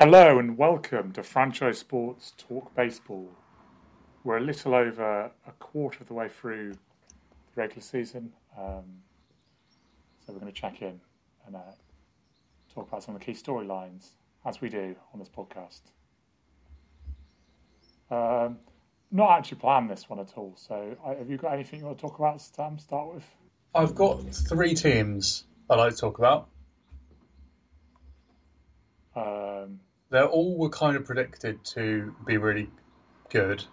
Hello and welcome to Franchise Sports Talk Baseball. We're a little over a quarter of the way through the regular season, um, so we're going to check in and uh, talk about some of the key storylines as we do on this podcast. Um, not actually planned this one at all. So, uh, have you got anything you want to talk about? Sam, start with. I've got three teams I'd like to talk about. Um, They all were kind of predicted to be really good,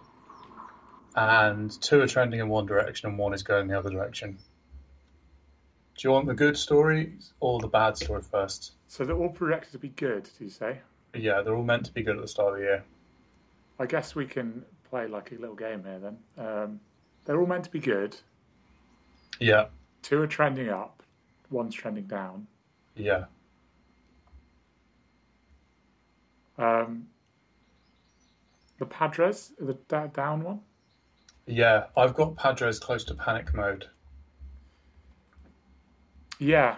and two are trending in one direction and one is going the other direction. Do you want the good story or the bad story first? so they're all projected to be good. Do you say? Yeah, they're all meant to be good at the start of the year. I guess we can play like a little game here then. Um, they're all meant to be good. Yeah, Two are trending up. One's trending down. yeah. Um, the Padres, the da- down one. Yeah, I've got Padres close to panic mode. Yeah,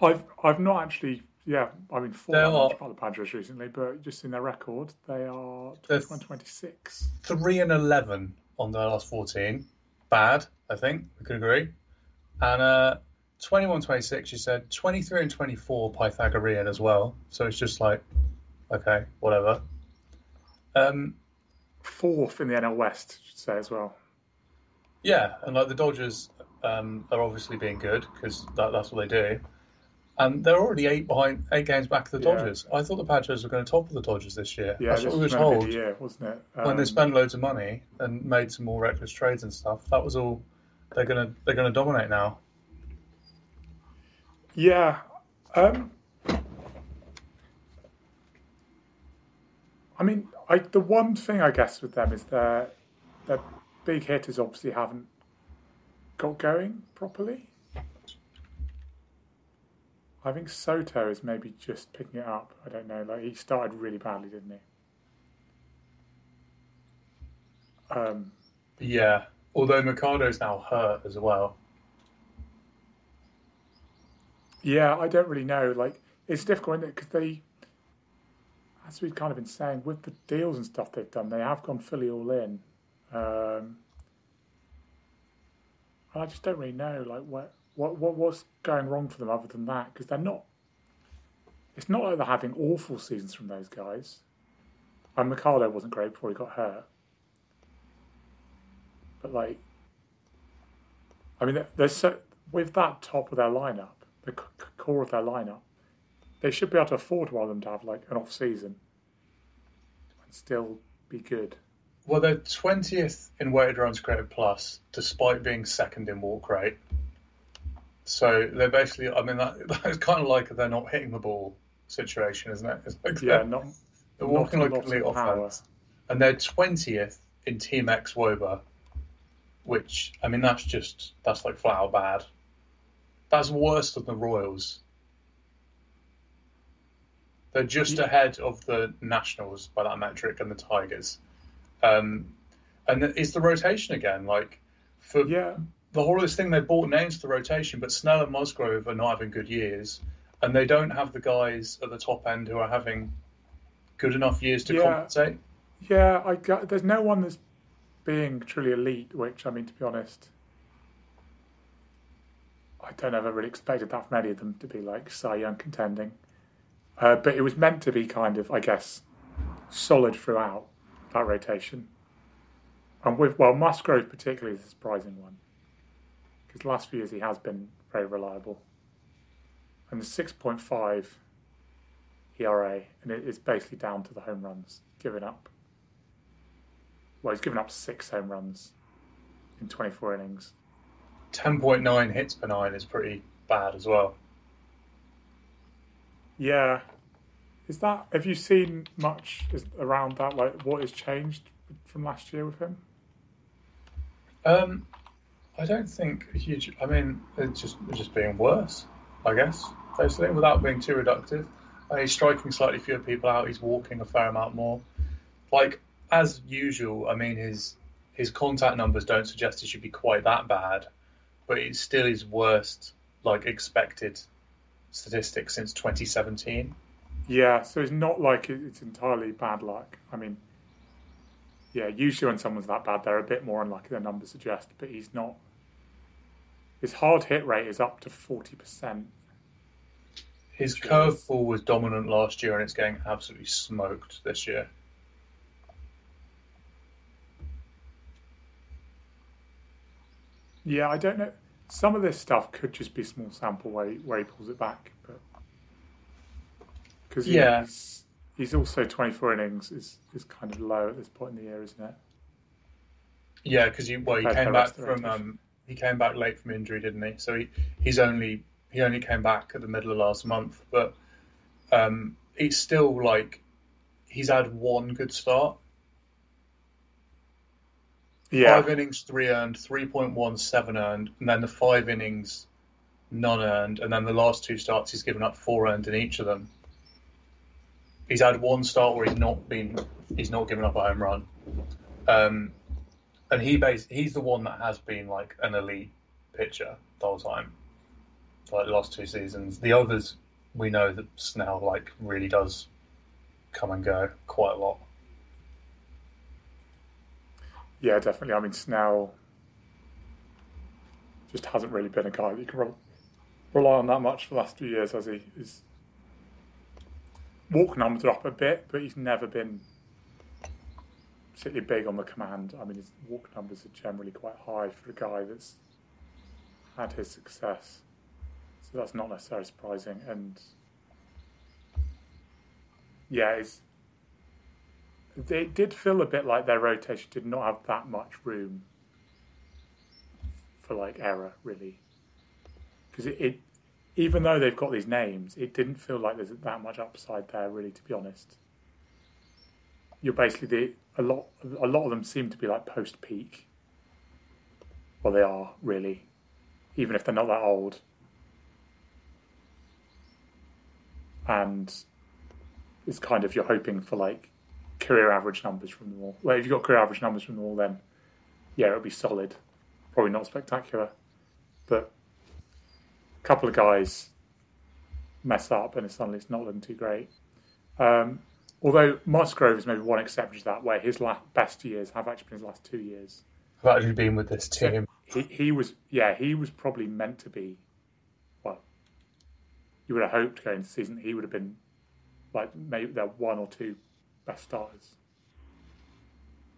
I've I've not actually. Yeah, I mean, thought They that are- about the Padres recently, but just in their record, they are They're- 21 26. Three and eleven on their last fourteen. Bad, I think we could agree. And uh, 21-26, you said twenty-three and twenty-four Pythagorean as well. So it's just like, okay, whatever. Um, Fourth in the NL West, I should say as well. yeah, and like the Dodgers um, are obviously being good because that, that's what they do. And they're already eight behind, eight games back of the Yeah. Dodgers. I thought the Padres were going to topple the Dodgers this year. Yeah, that's what we were was meant to be told. year, wasn't it? when they Um, spend loads of money and made some more reckless trades and stuff, that was all. They're gonna they're gonna dominate now. Yeah. Um, I mean, I, the one thing I guess with them is their their big hitters obviously haven't got going properly. I think Soto is maybe just picking it up. I don't know. Like he started really badly, didn't he? Um, Yeah, although Machado's now hurt as well. Yeah, I don't really know. Like, it's difficult, isn't it? Because they, as we've kind of been saying, with the deals and stuff they've done, they have gone fully all in. Um, I just don't really know, like, what what what what's going wrong for them other than that? Because they're not. It's not like they're having awful seasons from those guys. And Machado wasn't great before he got hurt. But like, I mean, there's so with that top of their lineup, the core of their lineup, they should be able to afford one of them to have like an off season and still be good. Well, they're twentieth in weighted runs created plus, despite being second in walk rate. So they're basically, I mean, that that's kind of like they're not hitting the ball situation, isn't it? It's like Yeah, they're, not they're not walking a like lot elite of offense, and they're twentieth in Team xWOBA, which I mean, that's just that's like out bad. That's worse than the Royals. They're just Yeah. ahead of the Nationals by that metric and the Tigers. Um, and it's the rotation again. Like for yeah, the whole of this thing, they bought names for the rotation, but Snell and Musgrove are not having good years, and they don't have the guys at the top end who are having good enough years to Yeah. compensate. yeah. I got, there's no one that's being truly elite. Which I mean, to be honest, I don't ever really expected that from any of them to be like Cy Young contending. Uh, but it was meant to be kind of, I guess, solid throughout that rotation. And with well, Musgrove particularly is a surprising one because last few years he has been very reliable. And the six point five ERA, and it is basically down to the home runs given up. Well, he's given up six home runs in twenty four innings. Ten point nine hits per nine is pretty bad as well. Yeah, is that? Have you seen much is, around that? Like, what has changed from last year with him? Um, I don't think a huge. I mean, it's just it's just being worse. I guess basically, without being too reductive. He's striking slightly fewer people out. He's walking a fair amount more. Like as usual, I mean his his contact numbers don't suggest it should be quite that bad, but it still is worst like expected statistic since 2017. Yeah, so it's not like it's entirely bad luck. I mean, yeah, usually when someone's that bad, they're a bit more unlucky than numbers suggest, but he's not. His hard hit rate is up to 40%. His curveball was dominant last year and it's getting absolutely smoked this year. Yeah, I don't know. Some of this stuff could just be small sample where he, where he pulls it back, but because yeah. he's, he's also 24 innings is is kind of low at this point in the year, isn't it? Yeah, because he well he came back from um, he came back late from injury, didn't he? So he he's only he only came back at the middle of last month, but um, it's still like he's had one good start. Yeah. Five innings, three earned, 3.17 earned, and then the five innings, none earned, and then the last two starts he's given up four earned in each of them. He's had one start where he's not been he's not given up a home run. Um, and he base, he's the one that has been like an elite pitcher the whole time. Like the last two seasons. The others we know that Snell like really does come and go quite a lot. Yeah, definitely. I mean, Snell just hasn't really been a guy that you can re- rely on that much for the last few years, has he? His walk numbers are up a bit, but he's never been particularly big on the command. I mean, his walk numbers are generally quite high for a guy that's had his success. So that's not necessarily surprising. And yeah, it's it did feel a bit like their rotation did not have that much room for like error, really. Because it, it, even though they've got these names, it didn't feel like there's that much upside there, really. To be honest, you're basically the, a lot. A lot of them seem to be like post peak. Well, they are really, even if they're not that old. And it's kind of you're hoping for like career average numbers from them all. Well, if you've got career average numbers from them all, then yeah, it'll be solid. Probably not spectacular, but a couple of guys mess up and suddenly it's not looking too great. Um, although Musgrove is maybe one exception to that, where his last, best years have actually been his last two years. I've actually been with this team. He, he was, yeah, he was probably meant to be. Well, you would have hoped going into the season he would have been like maybe their one or two best starters.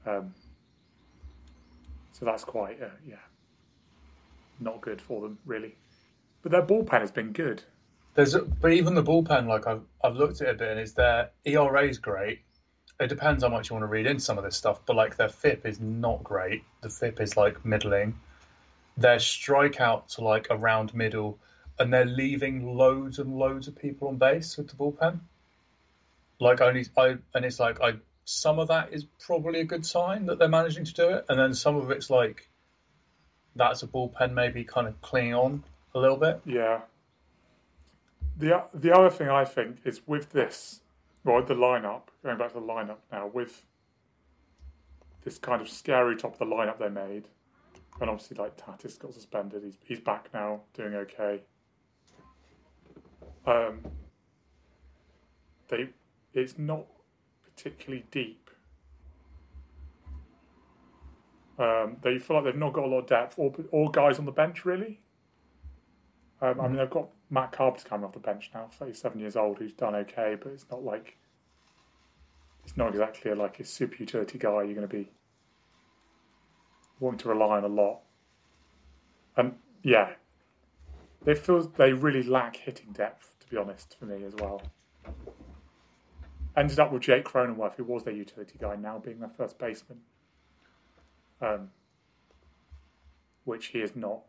Um, so that's quite, uh, yeah, not good for them really. But their bullpen has been good. There's, a, but even the bullpen, like I've I've looked at it a bit, and it's their ERA is great. It depends how much you want to read into some of this stuff, but like their FIP is not great. The FIP is like middling. Their strikeouts are like around middle, and they're leaving loads and loads of people on base with the bullpen. Like only I, and it's like I. Some of that is probably a good sign that they're managing to do it, and then some of it's like that's a bullpen maybe kind of clinging on a little bit. Yeah. The the other thing I think is with this, well, the lineup. Going back to the lineup now, with this kind of scary top of the lineup they made, and obviously like Tatis got suspended. He's he's back now, doing okay. Um, they it's not particularly deep. Um, they feel like they've not got a lot of depth, or or guys on the bench really. Um, I mean, they've got Matt Carpenter coming off the bench now, thirty-seven years old, who's done okay, but it's not like it's not exactly like a super utility guy. You're going to be wanting to rely on a lot, and yeah, they feel they really lack hitting depth. To be honest, for me as well ended up with Jake Cronenworth, who was their utility guy, now being their first baseman. Um, which he is not.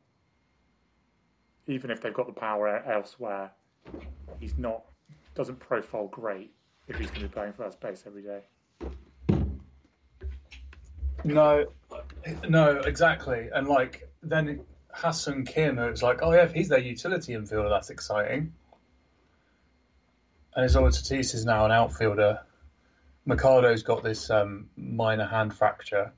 Even if they've got the power elsewhere, he's not. Doesn't profile great if he's going to be playing first base every day. No, no, exactly. And like then Ha-Seong Kim, it's like, oh yeah, if he's their utility infielder, that's exciting and Isola Tatis is now an outfielder. Machado's got this um, minor hand fracture.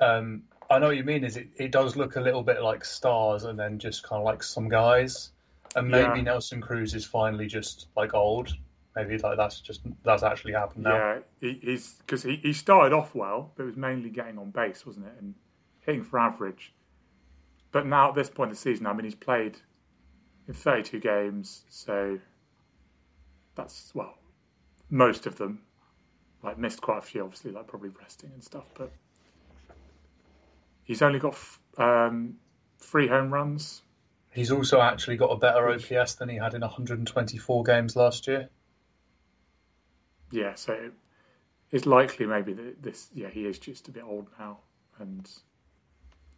Um, I know what you mean. Is it, it does look a little bit like stars, and then just kind of like some guys, and maybe Yeah. Nelson Cruz is finally just like old. maybe like that's just that's actually happened now. Yeah, he, he's because he, he started off well, but it was mainly getting on base, wasn't it, and hitting for average. But now at this point in the season, I mean, he's played in 32 games, so that's well, most of them. Like missed quite a few, obviously, like probably resting and stuff. But he's only got um, three home runs. He's also actually got a better OPS than he had in 124 games last year. Yeah, so it's likely maybe that this. Yeah, he is just a bit old now, and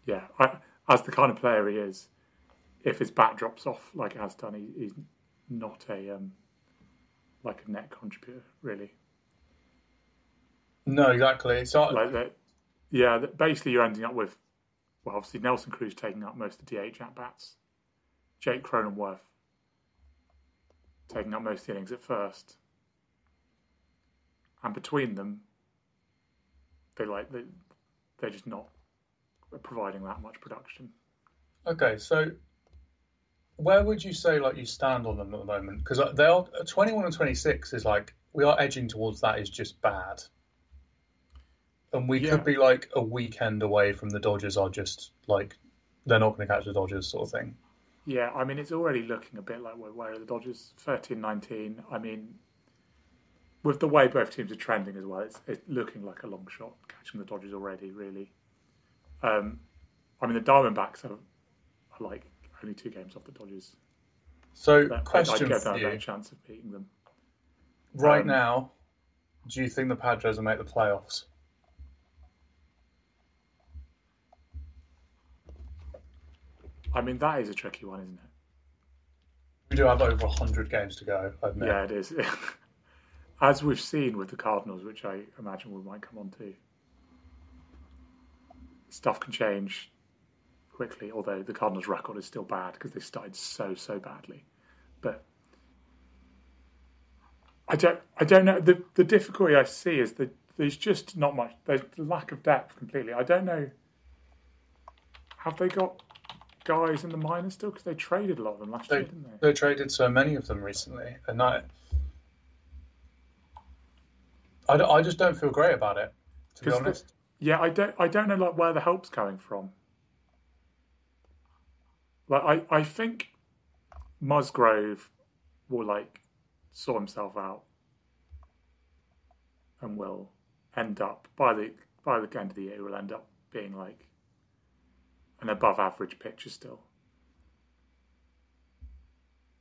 yeah, I, as the kind of player he is, if his bat drops off like it has done, he, he's not a um, like a net contributor really. No, exactly. It's like that. Yeah, basically you're ending up with well, obviously Nelson Cruz taking up most of the DH at bats, Jake Cronenworth taking up most of the innings at first, and between them, they like they they're just not providing that much production. Okay, so where would you say like you stand on them at the moment? Because uh, they are 21 and 26 is like we are edging towards that is just bad, and we yeah. could be like a weekend away from the Dodgers are just like they're not going to catch the Dodgers sort of thing. Yeah, I mean it's already looking a bit like where, where are the Dodgers 13-19. I mean, with the way both teams are trending as well, it's, it's looking like a long shot catching the Dodgers already. Really, um, I mean the Diamondbacks are, are like only two games off the Dodgers. So, question I'd, I'd for you. chance of beating them. Right um, now, do you think the Padres will make the playoffs? I mean, that is a tricky one, isn't it? We do have over 100 games to go, Yeah, it is. As we've seen with the Cardinals, which I imagine we might come on to, stuff can change quickly, although the Cardinals' record is still bad because they started so so badly. But I don't I don't know the the difficulty I see is that there's just not much there's lack of depth completely. I don't know. Have they got guys in the minors still? Because they traded a lot of them last they, year, didn't they? They traded so many of them recently, and I, I, I just don't feel great about it. To be honest. The, yeah, I don't. I don't know like where the help's coming from. Like I, I think Musgrove will like sort himself out and will end up by the by the end of the year will end up being like an above average pitcher still.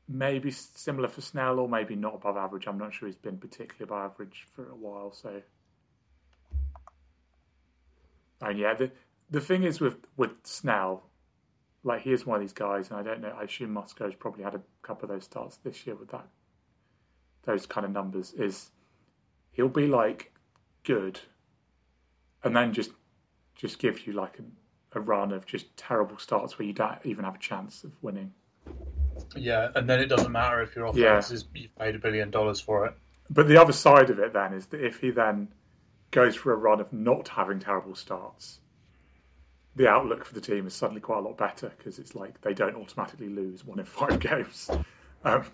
Maybe similar for Snell, or maybe not above average. I'm not sure he's been particularly above average for a while. So, and yeah, the the thing is with with Snell, like he is one of these guys, and I don't know. I assume Musgrove's probably had a couple of those starts this year with that those kind of numbers. Is he'll be like good, and then just just give you like a, a run of just terrible starts where you don't even have a chance of winning. Yeah, and then it doesn't matter if your offense yeah. is you've paid a billion dollars for it. But the other side of it then is that if he then goes for a run of not having terrible starts, the outlook for the team is suddenly quite a lot better because it's like they don't automatically lose one in five games. Um,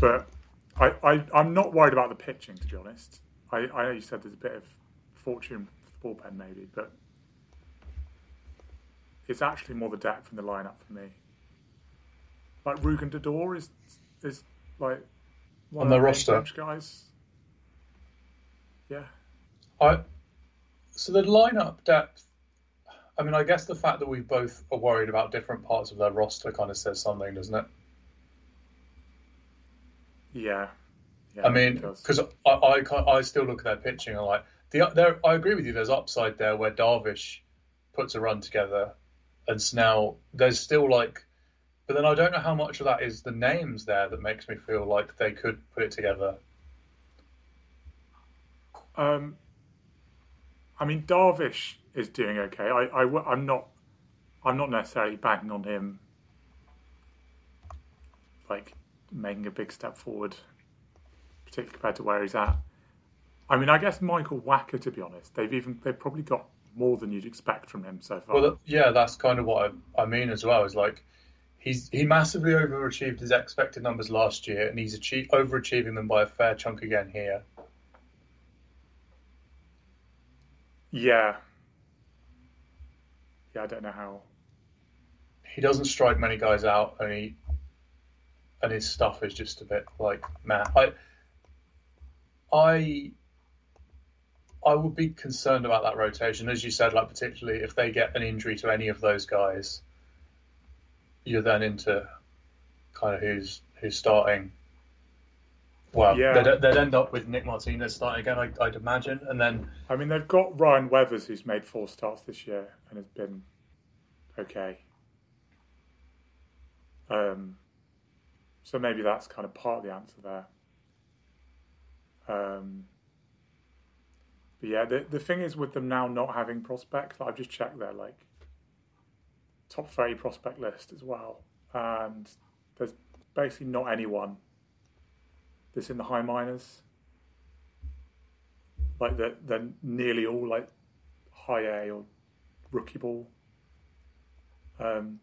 but I, I, I'm not worried about the pitching, to be honest. I, I know you said there's a bit of fortune for the bullpen, maybe, but it's actually more the depth in the lineup for me. Like Rougned Odor is is like one on the roster guys. Yeah. I so the lineup depth I mean, I guess the fact that we both are worried about different parts of their roster kind of says something, doesn't it? Yeah. yeah I mean, because I, I, I still look at their pitching and like the there. I agree with you. There's upside there where Darvish puts a run together, and Snell. There's still like, but then I don't know how much of that is the names there that makes me feel like they could put it together. Um, I mean, Darvish is doing okay. I, I, I'm not, I'm not necessarily banking on him, like making a big step forward, particularly compared to where he's at. I mean, I guess Michael Wacha, to be honest, they've even they've probably got more than you'd expect from him so far. Well, yeah, that's kind of what I, I mean as well. Is like he's he massively overachieved his expected numbers last year, and he's achieved, overachieving them by a fair chunk again here. Yeah. Yeah, I don't know how. He doesn't strike many guys out, and he and his stuff is just a bit like man. I I I would be concerned about that rotation, as you said, like particularly if they get an injury to any of those guys, you're then into kind of who's who's starting. Well, Yeah. they'd, they'd end up with Nick Martinez starting again, I, I'd imagine, and then I mean, they've got Ryan Weathers, who's made four starts this year and has been okay. Um, so maybe that's kind of part of the answer there. Um, but yeah, the the thing is with them now not having prospects, I've just checked their like top thirty prospect list as well, and there's basically not anyone that's in the high minors like they're, they're nearly all like high A or rookie ball. Um,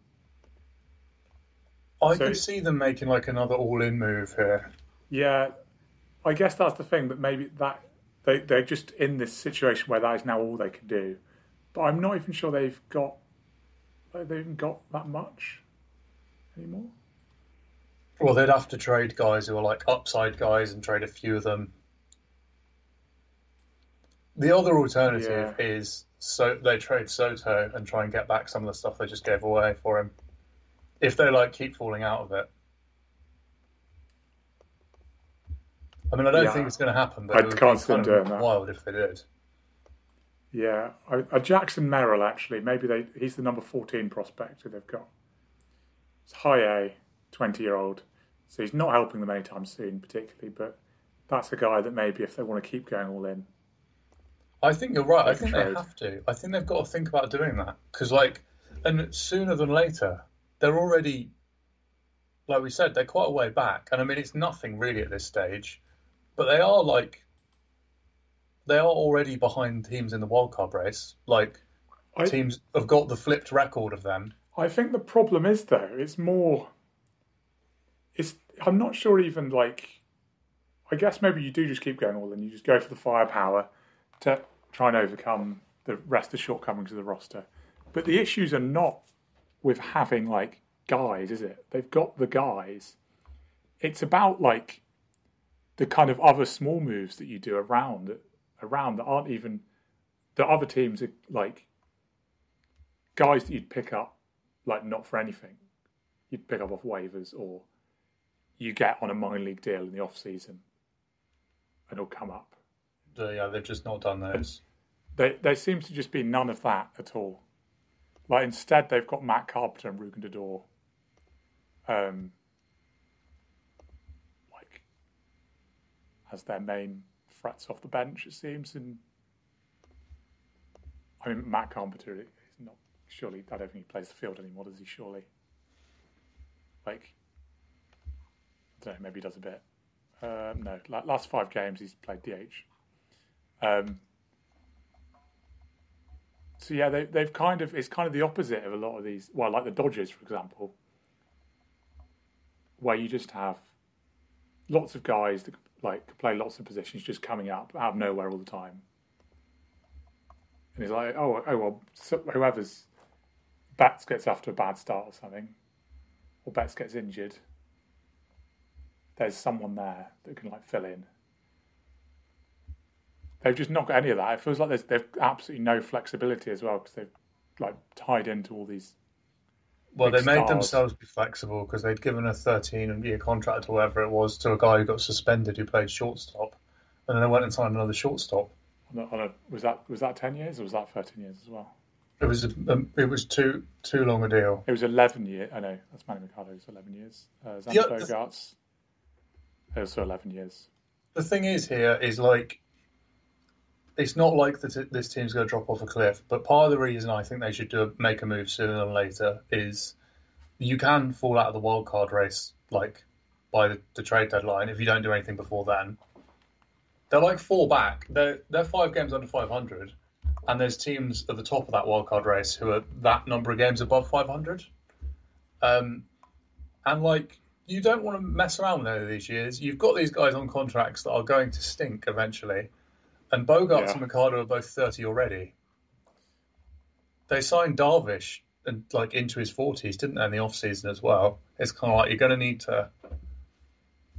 I So- could see them making like another all-in move here. yeah, I guess that's the thing that maybe that they they're just in this situation where that is now all they can do. But I'm not even sure they've got like, they've even got that much anymore. Well, they'd have to trade guys who are like upside guys and trade a few of them. The other alternative Yeah. is so they trade Soto and try and get back some of the stuff they just gave away for him. If they like keep falling out of it. I mean, I don't Yeah. think it's going to happen, but I it would can't see them doing that. wild if they did. Yeah, a uh, Jackson Merrill actually. Maybe they he's the number fourteen prospect who they've got. It's high A, twenty year old. So he's not helping them anytime soon, particularly. But that's a guy that maybe if they want to keep going all in, I think you're right. I think they have to. I think they've got to think about doing that because, like, and sooner than later, they're already, like we said, they're quite a way back. And I mean, it's nothing really at this stage, but they are like, they are already behind teams in the wildcard race. Like, I, teams have got the flipped record of them. I think the problem is though it's more. It's I'm not sure even like. I guess maybe you do just keep going all in. You just go for the firepower to try and overcome the rest of the shortcomings of the roster. But the issues are not with having like guys, is it? They've got the guys. It's about like the kind of other small moves that you do around around that aren't even the other teams are like guys that you'd pick up like not for anything. You'd pick up off waivers or you get on a minor league deal in the off season and it'll come up. Uh, yeah, they've just not done those. There, there seems to just be none of that at all. Like instead, they've got Matt Carpenter and Rougned Odor, um, like as their main threats off the bench. It seems, and I mean Matt Carpenter is not surely. I don't think he plays the field anymore, does he? Surely, like Maybe he does a bit. Uh, no, la- last five games he's played DH. Um, so yeah, they, they've kind of it's kind of the opposite of a lot of these. Well, like the Dodgers, for example, where you just have lots of guys that like play lots of positions just coming up out of nowhere all the time. And it's like, oh, oh well, so whoever's Bats gets to a bad start or something, or Bats gets injured. There's someone there that can like fill in. They've just not got any of that. It feels like there's they've absolutely no flexibility as well because they've like tied into all these. Well, they made stars. themselves be flexible because they'd given a 13 year contract or whatever it was to a guy who got suspended who played shortstop, and then they went and signed another shortstop. On a, on a, was that was that ten years or was that thirteen years as well? It was a, um, it was too too long a deal. It was eleven years. I know that's Manny Machado. It was eleven years. Uh, Xander Yeah, the- Bogaerts. Also eleven years. The thing is here is like, it's not like that this team's going to drop off a cliff. But part of the reason I think they should do make a move sooner than later is you can fall out of the wild card race like by the, the trade deadline if you don't do anything before then. They're like four back. They're they're five games under five hundred, and there's teams at the top of that wild card race who are that number of games above five hundred. Um, And like, you don't want to mess around with any of these years. You've got these guys on contracts that are going to stink eventually. And Bogaerts Yeah. and Machado are both 30 already. They signed Darvish and like into his 40s, didn't they, in the off season as well? It's kind of like you're going to need to,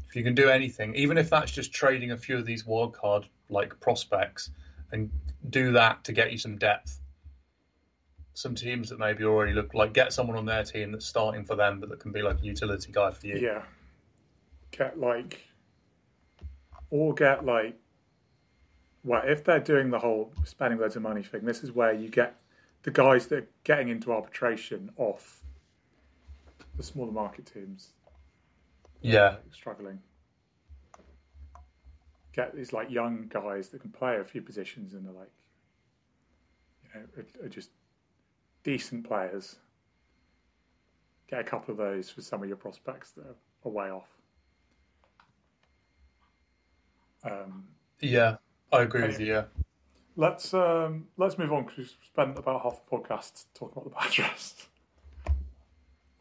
if you can do anything, even if that's just trading a few of these wild card like prospects, and do that to get you some depth. Some teams that maybe already look like get someone on their team that's starting for them, but that can be like a utility guy for you. Yeah. Get like, or get like, well, if they're doing the whole spending loads of money thing, this is where you get the guys that are getting into arbitration off the smaller market teams Yeah, struggling. Get these like young guys that can play a few positions and are like, you know, are, are just decent players. Get a couple of those for some of your prospects that are, way off. Um, yeah, I agree with you. Yeah. let's um, let's move on because we've spent about half the podcast talking about the Padres.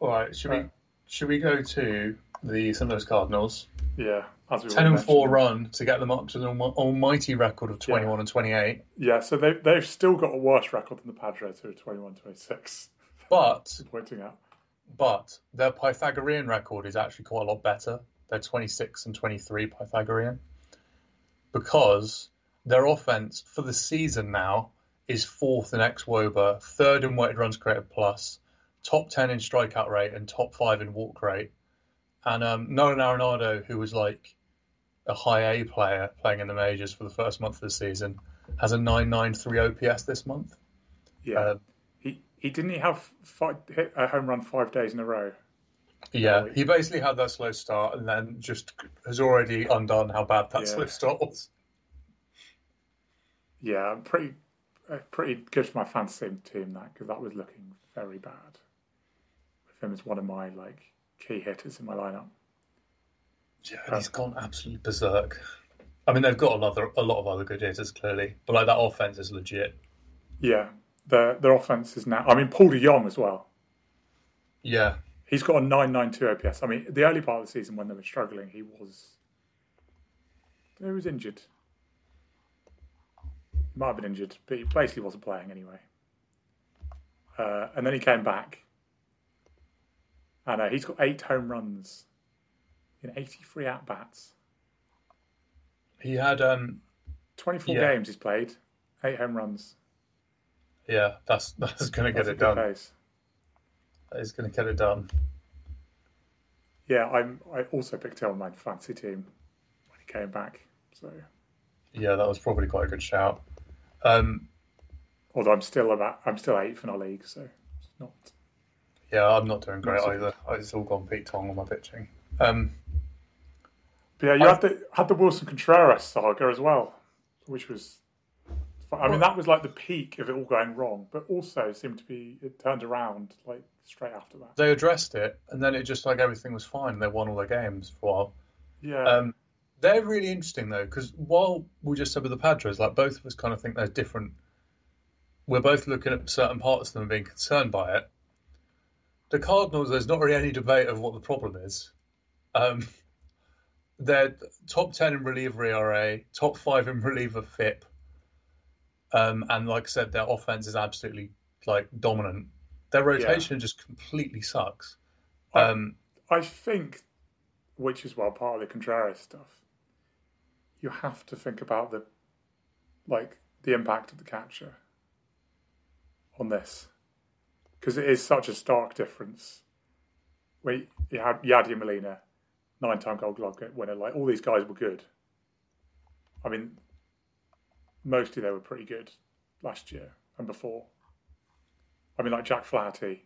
All right, should we should we go to the St. Louis Cardinals? Yeah, as we Ten and four run to get them up to the almighty record of twenty one and twenty eight. Yeah, so they they've still got a worse record than the Padres who are 21-26. But Pointing out. but their Pythagorean record is actually quite a lot better. They're twenty six and twenty three Pythagorean because their offense for the season now is fourth in xWOBA, third in weighted runs created plus, top ten in strikeout rate, and top five in walk rate. And um, Nolan Arenado, who was like a high A player playing in the majors for the first month of the season, has a 993 OPS this month. Yeah. Uh, he he didn't he have five, hit a home run five days in a row. Yeah, he basically had that slow start and then just has already undone how bad that Yeah. slow start was. Yeah, pretty uh, pretty good for my fantasy team that because that was looking very bad. With him as one of my like key hitters in my lineup. Yeah, and he's gone absolutely berserk. I mean, they've got a lot, of, a lot of other good hitters clearly, but like that offense is legit. Yeah, their their offense is now. I mean, Paul DeJong as well. Yeah, He's got a nine nine two OPS. I mean, the early part of the season when they were struggling, he was he was injured. He might have been injured, but he basically wasn't playing anyway. Uh, and then he came back, and uh, he's got eight home runs in eighty three at bats. he had. um Twenty four Yeah. games he's played, eight home runs. Yeah, that's that's going to get it done. pace. That is going to get it done. Yeah, I'm. I also picked him on my fantasy team when he came back. So, Yeah, that was probably quite a good shout. Um, although I'm still about, I'm still eighth in our league, so it's not. Yeah, I'm not doing great either. It's all gone Pete Tong on my pitching. Um, But yeah, you I- had the had the Willson Contreras saga as well, which was. I mean, that was like the peak of it all going wrong, but also seemed to be it turned around like straight after that. they addressed it, and then it just like everything was fine. and They won all their games for a while. Yeah, Um, they're really interesting though, because while we just said with the Padres, like both of us kind of think there's different. We're both looking at certain parts of them and being concerned by it. The Cardinals, there's not really any debate of what the problem is. Um, they're top ten in reliever ERA, top five in reliever FIP, um, and like I said, their offense is absolutely like dominant. Their rotation just completely sucks. I- Um, I think, which is well part of the Contreras stuff. You have to think about the, like the impact of the catcher. On this, because it is such a stark difference. We you had Yadier Molina, nine-time Gold Glove winner. Like all these guys were good. I mean, mostly they were pretty good last year and before. I mean, like Jack Flaherty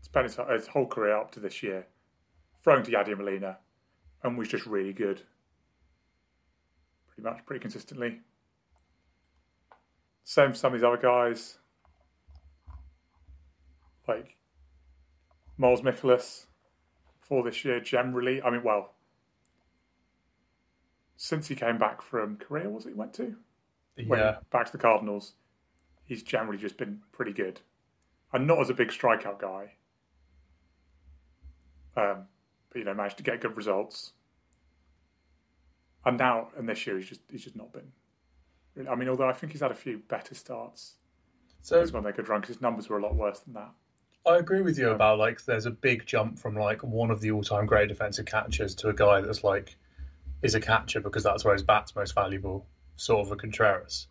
spent his, his whole career up to this year throwing to Yadier Molina and was just really good. Pretty much, pretty consistently. Same for some of these other guys. Like Miles Mikolas for this year generally. I mean, well, since he came back from Korea, was it he went to? When yeah, back to the Cardinals, he's generally just been pretty good. And not as a big strikeout guy, um, but you know managed to get good results. And now, and this year, he's just he's just not been. I mean, although I think he's had a few better starts. So when they could run because his numbers were a lot worse than that. I agree with you about like there's a big jump from like one of the all-time great defensive catchers to a guy that's like is a catcher because that's where his bat's most valuable, sort of a Contreras.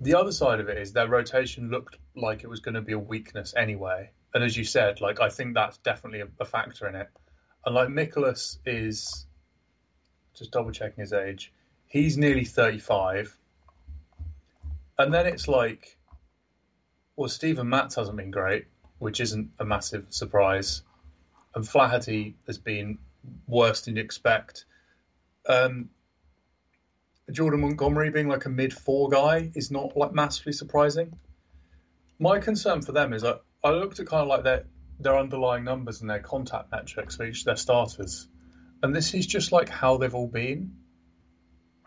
The other side of it is their rotation looked like it was going to be a weakness anyway, and as you said, like I think that's definitely a, a factor in it. And like Mikolas is just double checking his age, he's nearly thirty-five, and then it's like, well, Stephen Matz hasn't been great which isn't a massive surprise. And Flaherty has been worse than you expect. Um, Jordan Montgomery being like a mid four guy is not like massively surprising. My concern for them is that I looked at kind of like their their underlying numbers and their contact metrics for each of their starters, and this is just like how they've all been.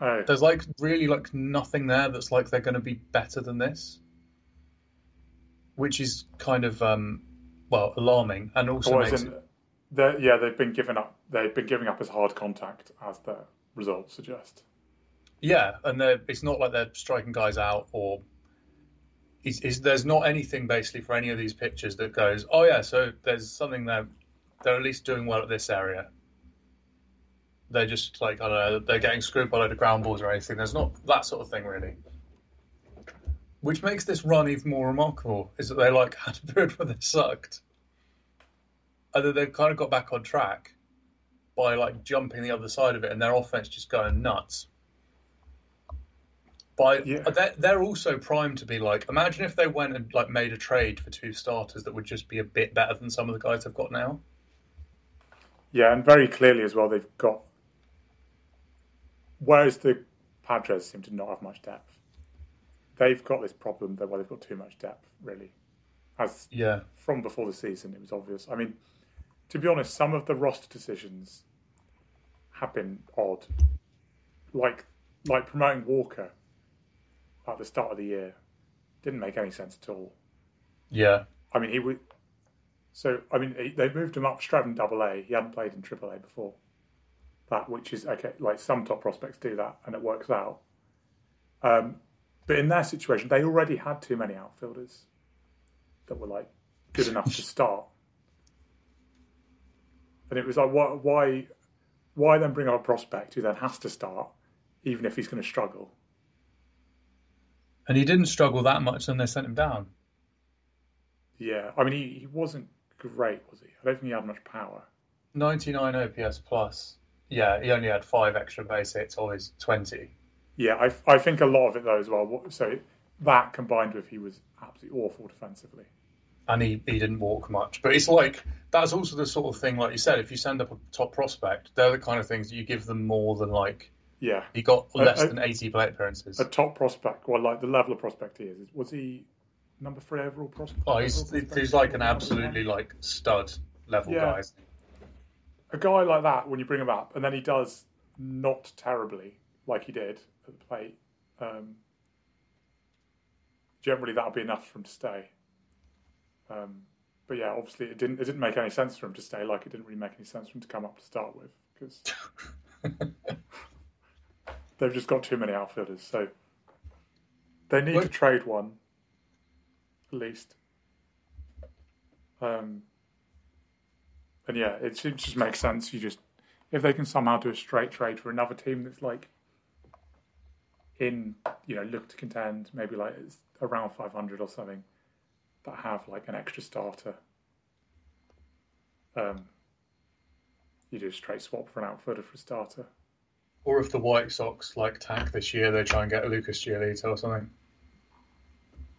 Oh. There's like really like nothing there that's like they're going to be better than this which is kind of um, well alarming and also makes it... yeah they've been giving up they've been giving up as hard contact as the results suggest. Yeah, and it's not like they're striking guys out or is, is there's not anything basically for any of these pictures that goes oh yeah so there's something there they're at least doing well at this area. They're just like I don't know they're getting screwed by a load of ground balls or anything. There's not that sort of thing really which makes this run even more remarkable, is that they like had a period where they sucked, and then they've kind of got back on track by like jumping the other side of it, and their offense just going nuts. By yeah. Uh, they're, they're also primed to be like, imagine if they went and like made a trade for two starters that would just be a bit better than some of the guys they've got now. Yeah, and very clearly as well, they've got. Whereas the Padres seem to not have much depth they've got this problem that well they've got too much depth really. As yeah, from before the season it was obvious. I mean, to be honest, some of the roster decisions have been odd. Like like promoting Walker at the start of the year didn't make any sense at all. Yeah, I mean he would. So I mean they moved him up straight from Double A. He hadn't played in Triple A before. That which is okay. Like some top prospects do that and it works out. Um, but in their situation, they already had too many outfielders that were like good enough to start. And it was like, why, why, why then bring up a prospect who then has to start, even if he's going to struggle? And he didn't struggle that much, and they sent him down. Yeah, I mean, he, he wasn't great, was he? I don't think he had much power. 99 OPS plus. Yeah, he only had five extra base hits of his 20. Yeah, I, I think a lot of it though as well. So that combined with he was absolutely awful defensively, and he, he didn't walk much. But it's like that's also the sort of thing, like you said, if you send up a top prospect, they're the kind of things that you give them more than like. Yeah, he got less a, a, than eighty plate appearances. A top prospect, well, like the level of prospect he is, was he number three overall prospect? Oh, he's prospect? he's like an absolutely like stud level yeah. guy. A guy like that, when you bring him up, and then he does not terribly like he did at the plate, um, generally that'll be enough for him to stay. Um, but yeah, obviously it didn't. It didn't make any sense for him to stay. Like it didn't really make any sense for him to come up to start with because they've just got too many outfielders. So they need what? to trade one at least. Um, and yeah, it just makes sense. You just if they can somehow do a straight trade for another team that's like in you know look to contend maybe like it's around 500 or something that have like an extra starter. Um you do a straight swap for an outfielder for a starter. Or if the white sox like tank this year they try and get a lucas giolito or something.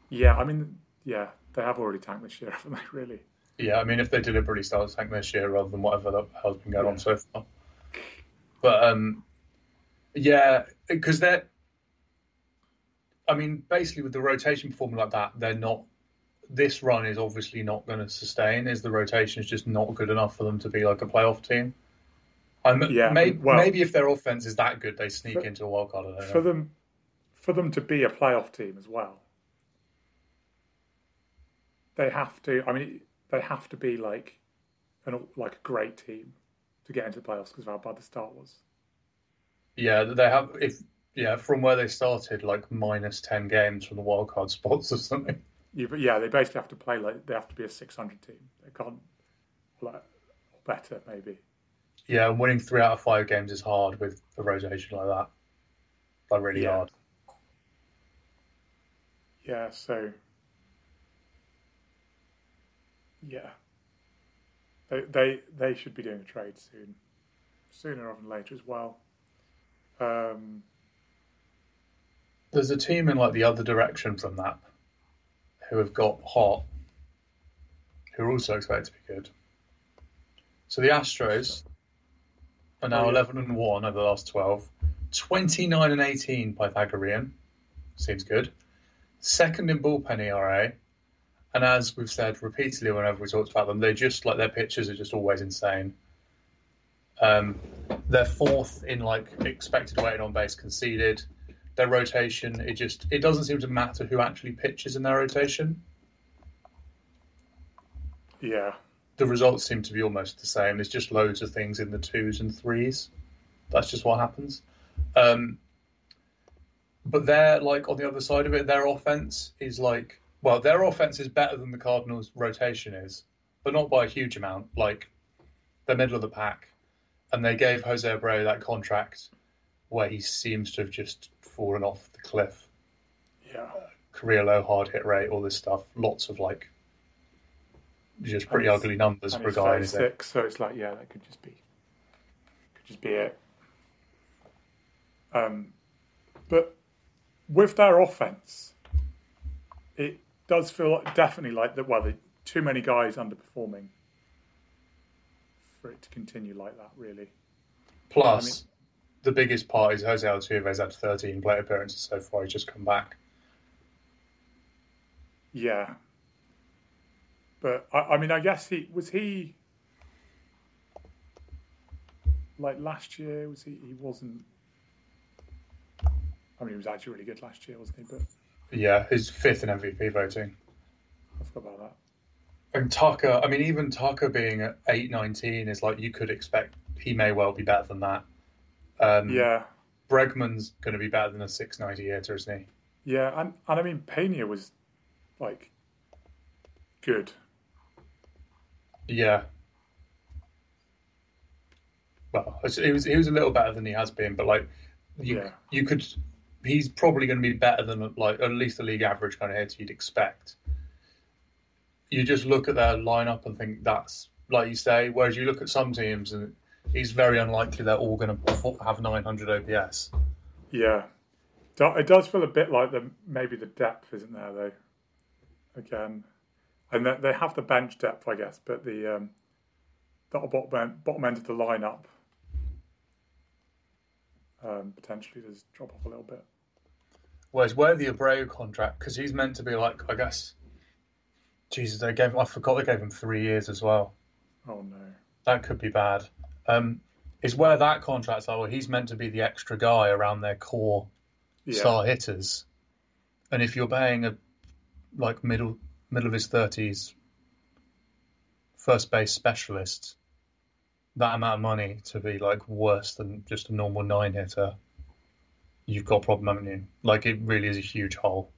Yeah i mean yeah they have already tanked this year haven't they really? Yeah i mean if they deliberately start to tank this year rather than whatever the hell's been going yeah. on so far. But um yeah because they're I mean, basically with the rotation performing like that, they're not. This run is obviously not going to sustain. Is the rotation is just not good enough for them to be like a playoff team? Yeah, maybe, well, maybe if their offense is that good, they sneak for, into a wild card. For them, for them to be a playoff team as well, they have to. I mean, they have to be like an like a great team to get into the playoffs because of how bad the start was. Yeah, they have if yeah from where they started like minus ten games from the wildcard spots or something. Yeah, but yeah, they basically have to play like they have to be a 600 team. They can't like or better maybe. Yeah, and winning three out of five games is hard with a rotation like that. Like really Yeah. hard. Yeah, so yeah, they they they should be doing a trade soon, sooner rather than later as well. Um, There's a team in like the other direction from that who have got hot, who are also expected to be good. So the Astros are now Oh, yeah. 11 and 1 over the last 12, 29 and 18 Pythagorean. Seems good. Second in bullpen ERA. And as we've said repeatedly whenever we talked about them, they're just like their pitchers are just always insane. Um, they're fourth in like expected weighted on base conceded. Their rotation, it just it doesn't seem to matter who actually pitches in their rotation. yeah, The results seem to be almost the same. There's just loads of things in the twos and threes. That's just what happens. Um, but they're like on the other side of it, their offense is like well, their offense is better than the Cardinals' rotation is, but not by a huge amount. Like they're middle of the pack, and they gave Jose Abreu that contract where he seems to have just fallen off the cliff. yeah, Career low hard hit rate, all this stuff. Lots of like just pretty ugly numbers for a guy. in his age. 36, so it's like yeah, that could just be could just be it. Um, but with their offense, it does feel like, definitely like that. Well, too many guys underperforming for it to continue like that. Really, Plus, the biggest part is Jose Altuve's had 13 plate appearances so far. He's just come back. yeah. But I, I mean, I guess he was he like last year. Was he? He wasn't. I mean, he was actually really good last year, wasn't he? But Yeah, his fifth in MVP voting. I forgot about that. And Tucker, I mean, even Tucker being at 819 is like you could expect he may well be better than that. Um, Yeah, Bregman's going to be better than a 690 hitter, isn't he? yeah, and and I mean, Pena was like good. Yeah. Well, it was he was a little better than he has been, but like you Yeah. you could he's probably going to be better than like at least the league average kind of hitter you'd expect. You just look at their lineup and think that's like you say. Whereas you look at some teams and he's very unlikely they're all going to have 900 OPS. Yeah, it does feel a bit like the maybe the depth isn't there though. Again, and they- they have the bench depth, I guess, but the um, the bottom end, bottom end of the lineup um, potentially does drop off a little bit. Whereas where the Abreu contract, because he's meant to be like I guess, Jesus, they gave I forgot they gave him three years as well. Oh no, that could be bad. Um, is where that contract's like, well, he's meant to be the extra guy around their core yeah, star hitters, and if you're paying a like middle middle of his thirties first base specialist that amount of money to be like worse than just a normal nine hitter, you've got a problem, haven't you? Like it really is a huge hole.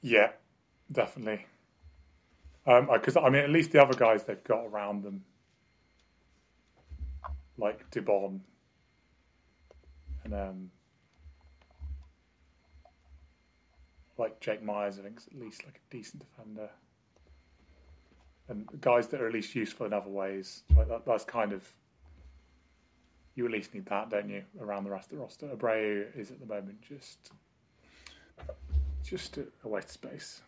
yeah, definitely. Because I mean, at least the other guys they've got around them, like Dubon and um, like Jake Meyers, I think is at least like a decent defender, and guys that are at least useful in other ways. Like that, that's kind of you at least need that, don't you, around the rest of the roster. Abreu is at the moment just just a, a waste of space.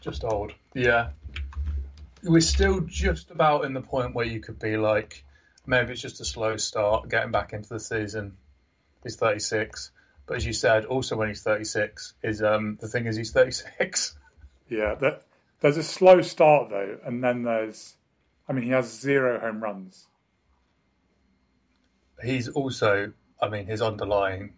Just old. Yeah. We're still just about in the point where you could be like, maybe it's just a slow start, getting back into the season. He's 36. But as you said, also when he's 36, is um, the thing is he's 36. Yeah, that, there's a slow start though, and then there's, I mean, he has zero home runs. He's also, I mean, his underlying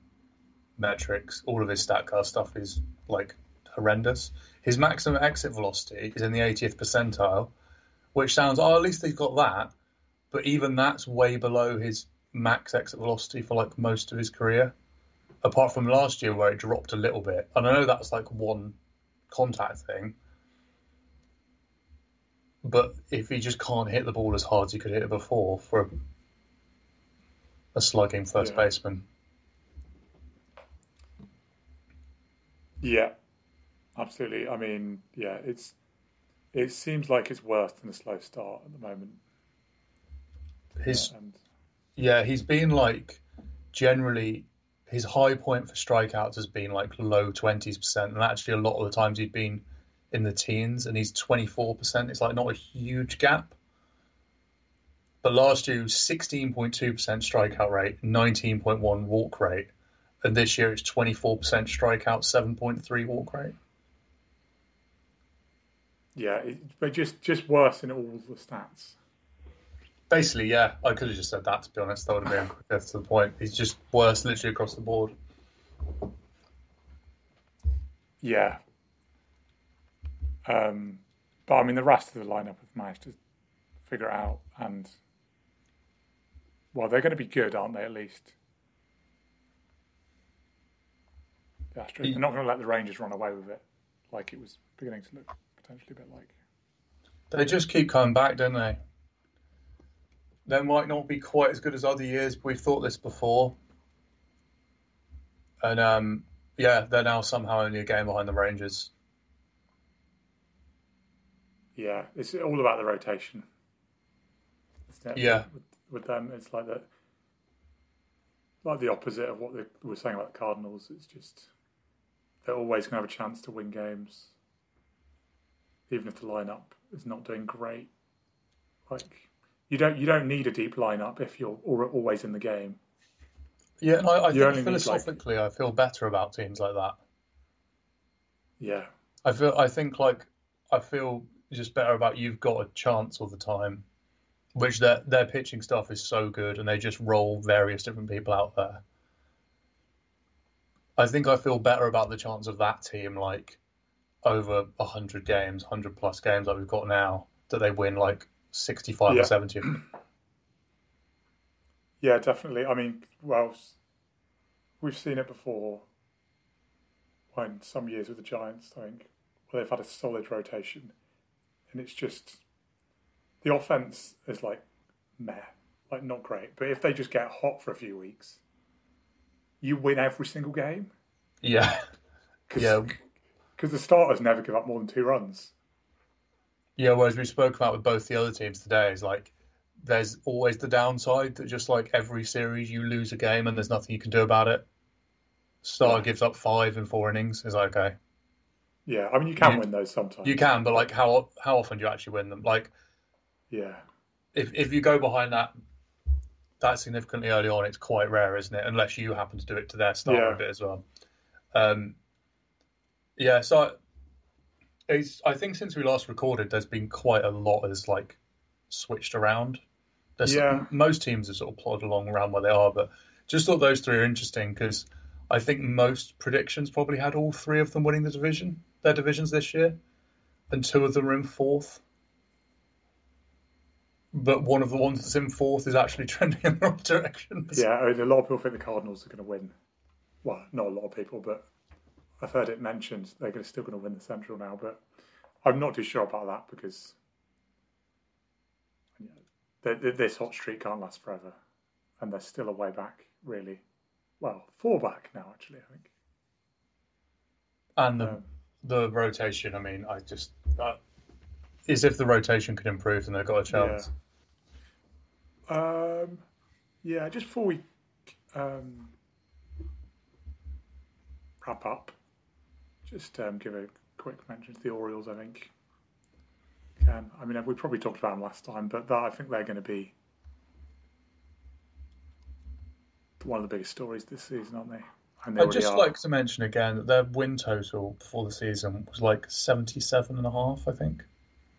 metrics, all of his Statcast stuff is like horrendous. His maximum exit velocity is in the 80th percentile, which sounds oh at least they've got that, but even that's way below his max exit velocity for like most of his career. Apart from last year where it dropped a little bit, and I know that's like one contact thing. But if he just can't hit the ball as hard as he could hit it before for a, a slugging first Yeah. baseman, Yeah, absolutely. I mean, yeah, it's it seems like it's worse than a slow start at the moment. His And Yeah, he's been like generally his high point for strikeouts has been like low twenties percent, and actually a lot of the times he'd been in the teens, and he's twenty four percent. It's like not a huge gap. But last year, sixteen point two percent strikeout rate, nineteen point one walk rate, and this year it's twenty four percent strikeout, seven point three walk rate. yeah, but just just worse in all the stats. Basically, yeah, I could have just said that to be honest. That would have been quicker to the point. He's just worse, literally across the board. Yeah. Um, but I mean, the rest of the lineup have managed to figure it out, and well, they're going to be good, aren't they? At least. The Astros. They're not going to let the Rangers run away with it, like it was beginning to look potentially a bit like. They just keep coming back, don't they? They might not be quite as good as other years, but we've thought this before. And um, yeah, they're now somehow only a game behind the Rangers. Yeah, it's all about the rotation. isn't it? Yeah. With, with them, it's like that, like the opposite of what they were saying about the Cardinals. It's just they're always going to have a chance to win games, even if the lineup is not doing great. Like you don't you don't need a deep lineup if you're always in the game. Yeah, and I, I think need, like- philosophically, I feel better about teams like that. Yeah, I feel, I think like, I feel just better about you've got a chance all the time, which their their pitching stuff is so good, and they just roll various different people out there. I think I feel better about the chance of that team like over hundred games, hundred plus games like we've got now, that they win like sixty five Yeah. or seventy. yeah, definitely. I mean, well, we've seen it before. When some years with the Giants, I think, where they've had a solid rotation, and it's just the offense is like meh, like not great. But if they just get hot for a few weeks, you win every single game. Yeah, Cause, Yeah. because the starters never give up more than two runs. Yeah. Whereas we spoke about with both the other teams today is like there's always the downside that just like every series you lose a game and there's nothing you can do about it. Star Yeah. gives up five in four innings. Is like, okay. Yeah, I mean you can You- win those sometimes. You can, but like how how often do you actually win them? Like Yeah, if if you go behind that that significantly early on, it's quite rare, isn't it? Unless you happen to do it to their start Yeah. a bit as well. Um, yeah, so it's, I think since we last recorded, there's been quite a lot has like switched around. There's, Yeah. most teams have sort of plodded along around where they are, but just thought those three are interesting because I think most predictions probably had all three of them winning the division, their divisions this year, and two of them are in fourth. But one of the ones that's in fourth is actually trending in the wrong direction. yeah. I mean, a lot of people think the Cardinals are going to win. Well, not a lot of people, but I've heard it mentioned they're still going to win the Central now. But I'm not too sure about that because yeah, th- th- this hot streak can't last forever, and they're still a way back. Really, well, four back now. Actually, I think. And the Um, the rotation, I mean, I just uh, is if the rotation could improve, then they've got a chance. Um, yeah, just before we um, wrap up, just um, give a quick mention to the Orioles. I think. Can I mean we probably talked about them last time, but that, I think they're going to be one of the biggest stories this season, aren't they? And they I'd just are. like to mention again that their win total before the season was like 77 and a half, I think.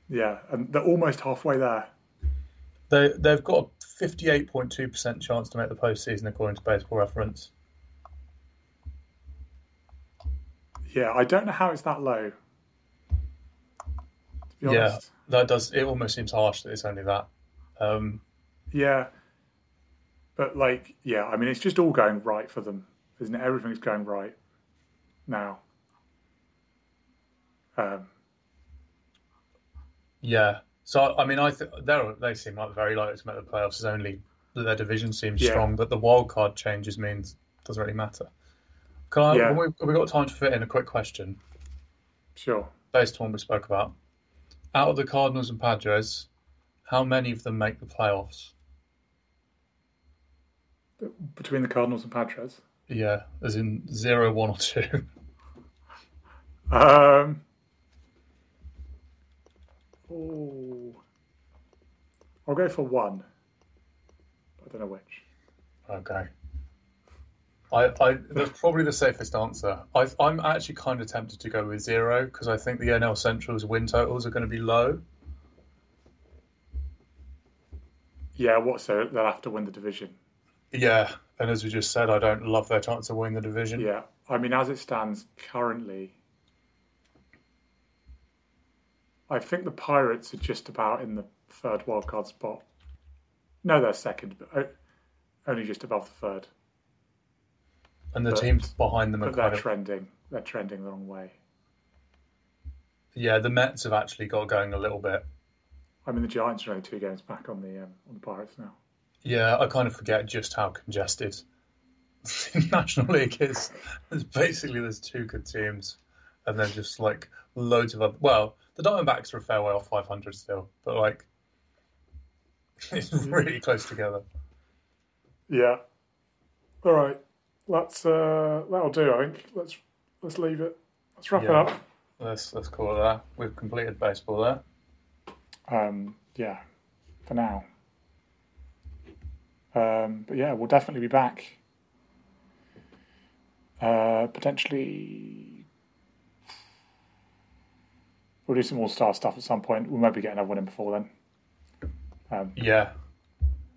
yeah, and they're almost halfway there. They they've got a 58.2% chance to make the postseason according to Baseball Reference. Yeah, I don't know how it's that low. To To be Yeah, that does. It almost seems harsh that it's only that. Um, Yeah. But like, yeah, I mean, it's just all going right for them, isn't it? Everything's going right now. Um, yeah. So I mean, I th- they they seem like very likely to make the playoffs. It's only that their division seems Yeah. strong, but the wild card changes means doesn't really matter. Can I? Yeah. Have we, have we got time to fit in a quick question sure. based on what we spoke about? Out of the Cardinals and Padres, how many of them make the playoffs? Between the Cardinals and Padres. Yeah, as in zero, one, or two. Um. Oh. I'll go for one. I don't know which. Okay. I, I that's probably the safest answer. I, I'm actually kind of tempted to go with zero because I think the NL Central's win totals are going to be low. Yeah, what? So they'll have to win the division. Yeah, and as we just said, I don't love their chance of winning the division. Yeah. I mean, as it stands currently, I think the Pirates are just about in the third wildcard spot. No, they're second, but only just above the third. And the But- teams behind them are they're kind of trending. They're trending the wrong way. yeah. The Mets have actually got going a little bit. I mean, the Giants are only two games back on the um, on the Pirates now. Yeah, I kind of forget just how congested the National League is. There's basically there's two good teams, and then just like loads of other. Well, the Diamondbacks are a fair way off 500 still, but like it's really close together. Yeah. All right. Let's. Uh, that'll do. I think. Let's. Let's leave it. Let's wrap Yeah. it up. Let's let's call it that. We've completed baseball there. Um, yeah. For now. Um, but yeah, we'll definitely be back. Uh, potentially. We'll do some all star stuff at some point. We might be getting another one in before then. Um, Yeah,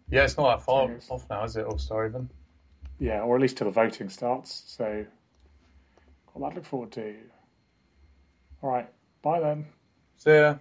yeah. It's not that far off now, is it? All star even. Yeah, or at least till the voting starts. So, got that to look forward to. All right. Bye then. See ya.